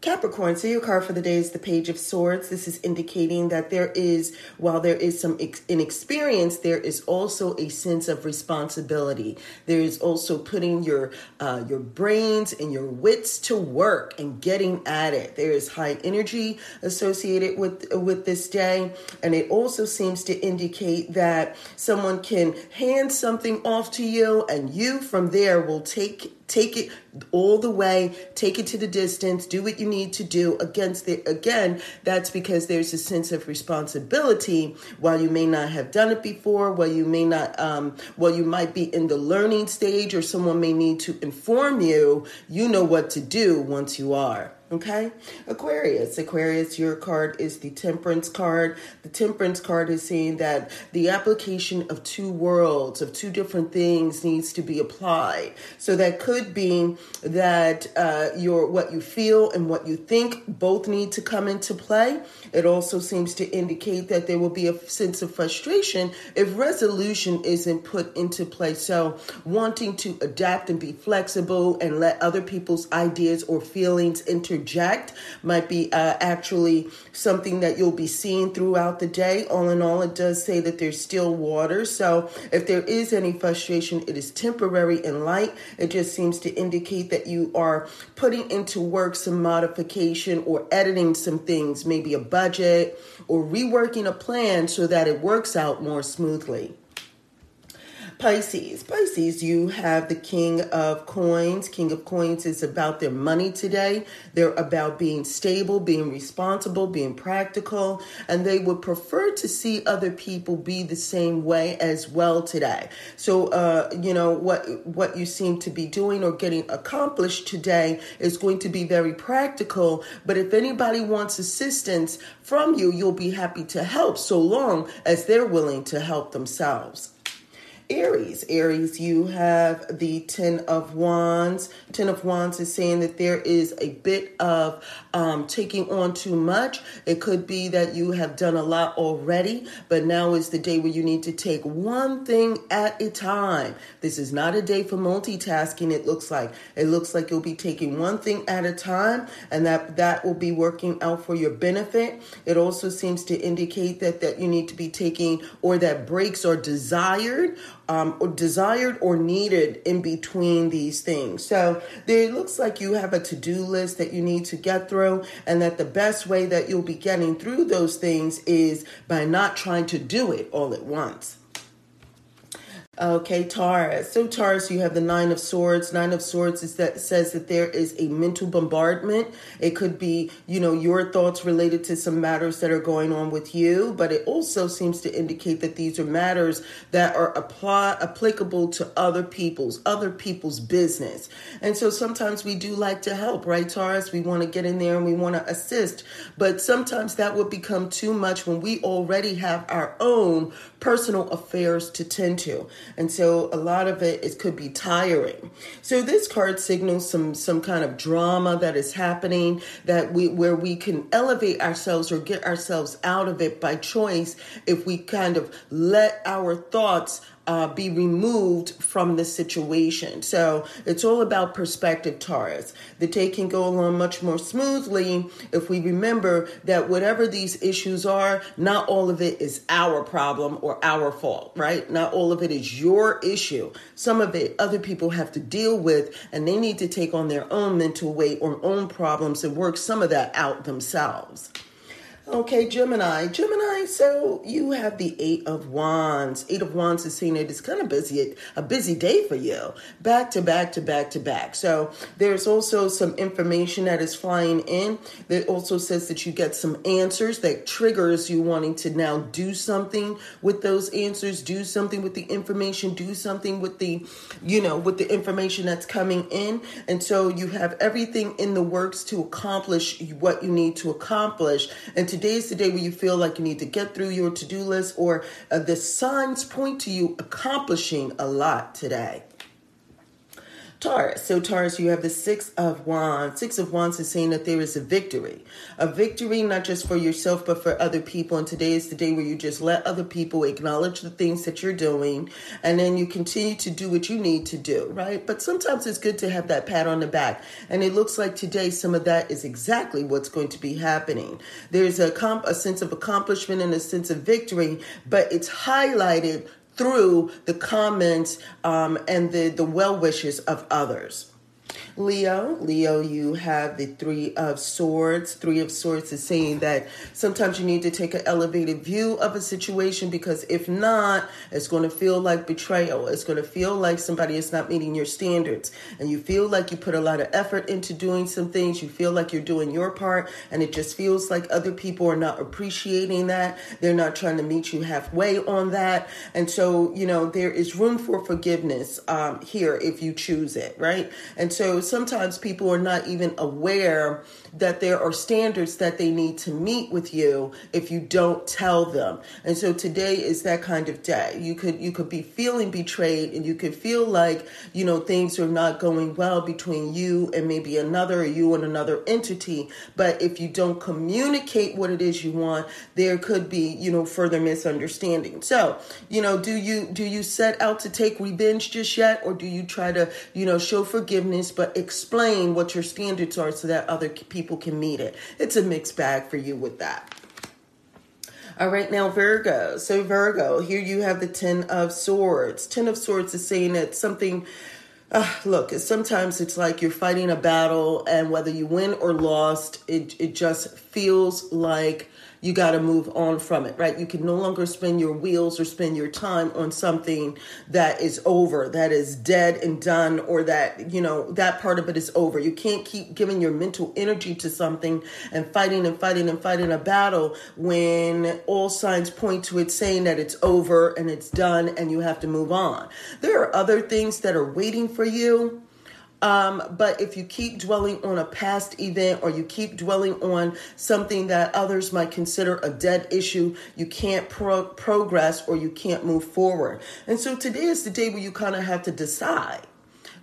Capricorn, so your card for the day is the Page of Swords. This is indicating that there is, while there is some ex- inexperience, there is also a sense of responsibility. There is also putting your uh, your brains and your wits to work and getting at it. There is high energy associated with with this day, and it also seems to indicate that someone can hand something off to you, and you from there will take take it all the way, take it to the distance, do what you need to do against it. Again, that's because there's a sense of responsibility while you may not have done it before, while you may not, um, while you might be in the learning stage or someone may need to inform you, you know what to do once you are. Okay, Aquarius. Aquarius, your card is the Temperance card. The Temperance card is saying that the application of two worlds, of two different things, needs to be applied. So that could be that uh, your what you feel and what you think both need to come into play. It also seems to indicate that there will be a sense of frustration if resolution isn't put into play. So wanting to adapt and be flexible and let other people's ideas or feelings enter interject might be uh, actually something that you'll be seeing throughout the day. All in all, it does say that there's still water. So if there is any frustration, it is temporary and light. It just seems to indicate that you are putting into work some modification or editing some things, maybe a budget or reworking a plan so that it works out more smoothly. Pisces. Pisces, you have the King of Coins. King of Coins is about their money today. They're about being stable, being responsible, being practical, and they would prefer to see other people be the same way as well today. So, uh, you know, what what you seem to be doing or getting accomplished today is going to be very practical, but if anybody wants assistance from you, you'll be happy to help so long as they're willing to help themselves. Aries. Aries, you have the Ten of Wands. Ten of Wands is saying that there is a bit of um, taking on too much. It could be that you have done a lot already, but now is the day where you need to take one thing at a time. This is not a day for multitasking, it looks like. It looks like you'll be taking one thing at a time, and that, that will be working out for your benefit. It also seems to indicate that, that you need to be taking or that breaks are desired um, or desired or needed in between these things. So there looks like you have a to do list that you need to get through, and that the best way that you'll be getting through those things is by not trying to do it all at once. Okay, Taurus. So Taurus, you have the Nine of Swords. Nine of Swords is that says that there is a mental bombardment. It could be, you know, your thoughts related to some matters that are going on with you, but it also seems to indicate that these are matters that are apply applicable to other people's, other people's business. And so sometimes we do like to help, right, Taurus? We want to get in there and we want to assist, but sometimes that would become too much when we already have our own personal affairs to tend to and so a lot of it, it could be tiring. So this card signals some some kind of drama that is happening that we where we can elevate ourselves or get ourselves out of it by choice if we kind of let our thoughts uh, be removed from the situation. So it's all about perspective, Taurus. The day can go along much more smoothly if we remember that whatever these issues are, not all of it is our problem or our fault, right? Not all of it is your issue. Some of it other people have to deal with, and they need to take on their own mental weight or own problems and work some of that out themselves. Okay, Gemini. Gemini, so you have the Eight of Wands. Eight of Wands is saying it is kind of busy, a busy day for you, back to back to back to back. So there's also some information that is flying in that also says that you get some answers that triggers you wanting to now do something with those answers, do something with the information, do something with the, you know, with the information that's coming in. And so you have everything in the works to accomplish what you need to accomplish. And to today is the day where you feel like you need to get through your to do list, or uh, the signs point to you accomplishing a lot today. Taurus. So, Taurus, you have the Six of Wands. Six of Wands is saying that there is a victory. A victory not just for yourself, but for other people. And today is the day where you just let other people acknowledge the things that you're doing. And then you continue to do what you need to do, right? But sometimes it's good to have that pat on the back. And it looks like today some of that is exactly what's going to be happening. There's a, comp- a sense of accomplishment and a sense of victory, but it's highlighted through the comments um, and the, the well wishes of others. Leo, Leo, you have the Three of Swords. Three of Swords is saying that sometimes you need to take an elevated view of a situation because if not, it's going to feel like betrayal. It's going to feel like somebody is not meeting your standards. And you feel like you put a lot of effort into doing some things. You feel like you're doing your part, and it just feels like other people are not appreciating that. They're not trying to meet you halfway on that. And so, you know, there is room for forgiveness um, here if you choose it, right? And so, sometimes people are not even aware that there are standards that they need to meet with you if you don't tell them. And so today is that kind of day. You could you could be feeling betrayed and you could feel like, you know, things are not going well between you and maybe another or you and another entity, but if you don't communicate what it is you want, there could be, you know, further misunderstanding. So, you know, do you do you set out to take revenge just yet or do you try to, you know, show forgiveness but explain what your standards are so that other people can meet it. It's a mixed bag for you with that. All right, now Virgo. So, Virgo, here you have the Ten of Swords. Ten of Swords is saying that something. Uh, look, sometimes it's like you're fighting a battle, and whether you win or lost, it, it just feels like you got to move on from it, right? You can no longer spend your wheels or spend your time on something that is over, that is dead and done, or that, you know, that part of it is over. You can't keep giving your mental energy to something and fighting and fighting and fighting a battle when all signs point to it saying that it's over and it's done and you have to move on. There are other things that are waiting for you um, but if you keep dwelling on a past event or you keep dwelling on something that others might consider a dead issue, you can't pro- progress or you can't move forward. And so today is the day where you kind of have to decide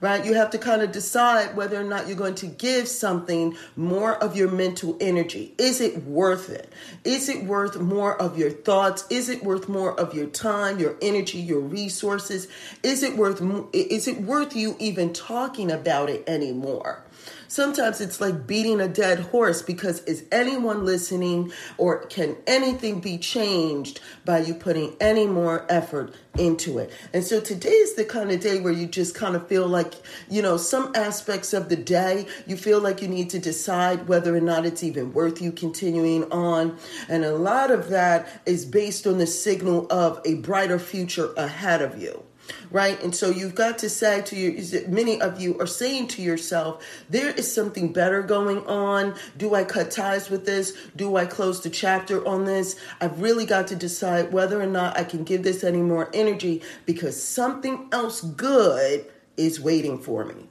right? You have to kind of decide whether or not you're going to give something more of your mental energy. Is it worth it? Is it worth more of your thoughts? Is it worth more of your time, your energy, your resources? Is it worth is it worth you even talking about it anymore? Sometimes it's like beating a dead horse because is anyone listening or can anything be changed by you putting any more effort into it? And so today is the kind of day where you just kind of feel like, you know, some aspects of the day, you feel like you need to decide whether or not it's even worth you continuing on. And a lot of that is based on the signal of a brighter future ahead of you right? And so you've got to say to you, many of you are saying to yourself, there is something better going on. Do I cut ties with this? Do I close the chapter on this? I've really got to decide whether or not I can give this any more energy because something else good is waiting for me.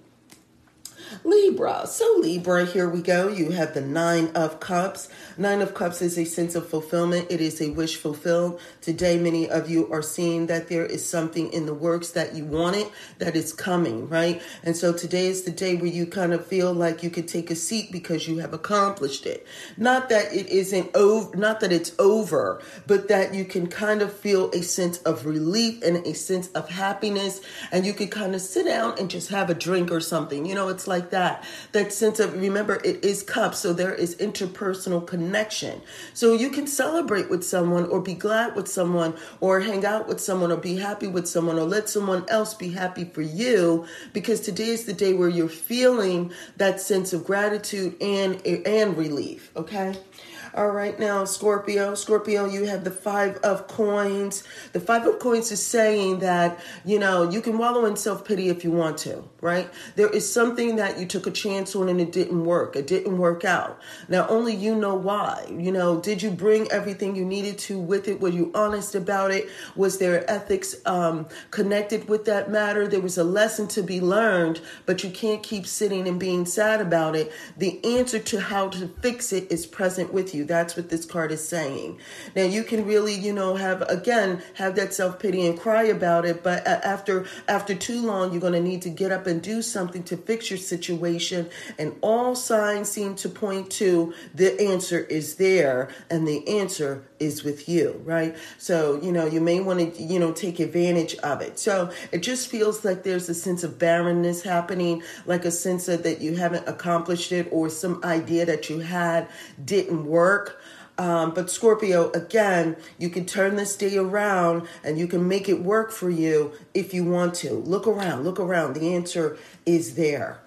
Libra. So, Libra, here we go. You have the Nine of Cups. Nine of Cups is a sense of fulfillment, it is a wish fulfilled. Today, many of you are seeing that there is something in the works that you wanted that is coming, right? And so, today is the day where you kind of feel like you could take a seat because you have accomplished it. Not that it isn't over, not that it's over, but that you can kind of feel a sense of relief and a sense of happiness. And you could kind of sit down and just have a drink or something. You know, it's like that. That sense of, remember, it is cups, so there is interpersonal connection. So you can celebrate with someone or be glad with someone or hang out with someone or be happy with someone or let someone else be happy for you because today is the day where you're feeling that sense of gratitude and and relief, okay? All right, now, Scorpio. Scorpio, you have the five of coins. The five of coins is saying that, you know, you can wallow in self pity if you want to, right? There is something that you took a chance on and it didn't work. It didn't work out. Now, only you know why. You know, did you bring everything you needed to with it? Were you honest about it? Was there ethics um, connected with that matter? There was a lesson to be learned, but you can't keep sitting and being sad about it. The answer to how to fix it is present with you. That's what this card is saying. Now, you can really, you know, have again have that self pity and cry about it, but after after too long, you're going to need to get up and do something to fix your situation. And all signs seem to point to the answer is there, and the answer is with you, right? So, you know, you may want to, you know, take advantage of it. So it just feels like there's a sense of barrenness happening, like a sense of that you haven't accomplished it or some idea that you had didn't work. Um, but Scorpio, again, you can turn this day around and you can make it work for you if you want to. Look around, look around. The answer is there.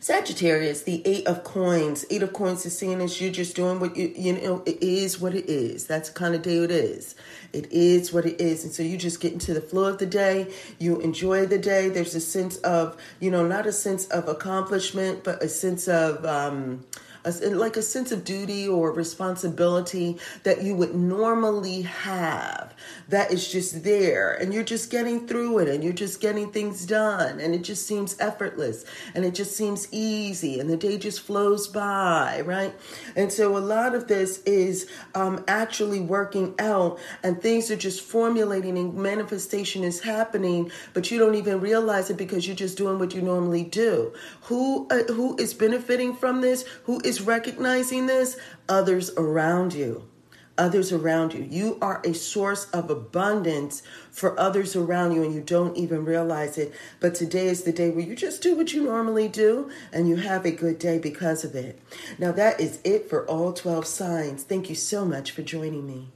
Sagittarius, the Eight of Coins. Eight of Coins is saying is you're just doing what you you know. It is what it is. That's the kind of day it is. It is what it is, and so you just get into the flow of the day. You enjoy the day. There's a sense of you know not a sense of accomplishment, but a sense of. Um, a, like a sense of duty or responsibility that you would normally have that is just there and you're just getting through it and you're just getting things done and it just seems effortless and it just seems easy and the day just flows by right? And so a lot of this is um, actually working out and things are just formulating and manifestation is happening but you don't even realize it because you're just doing what you normally do. Who uh, who is benefiting from this? Who is recognizing this? Others around you. Others around you. You are a source of abundance for others around you and you don't even realize it. But today is the day where you just do what you normally do and you have a good day because of it. Now, that is it for all 12 signs. Thank you so much for joining me.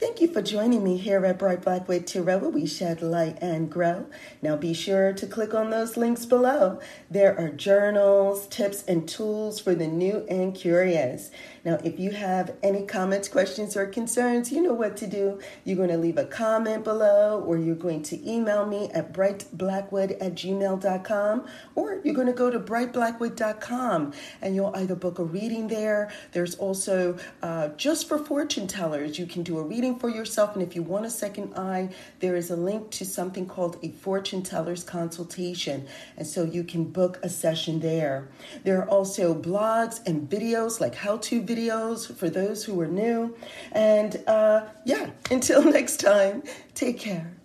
Thank you for joining me here at Bright Black with Tarot, where we shed light and grow. Now be sure to click on those links below. There are journals, tips, and tools for the new and curious. Now, if you have any comments, questions, or concerns, you know what to do. You're going to leave a comment below, or you're going to email me at brightblackwood at gmail.com, or you're going to go to brightblackwood.com and you'll either book a reading there. There's also uh, just for fortune tellers, you can do a reading for yourself. And if you want a second eye, there is a link to something called a fortune teller's consultation. And so you can book a session there. There are also blogs and videos like how to videos for those who are new. And uh, yeah, until next time, take care.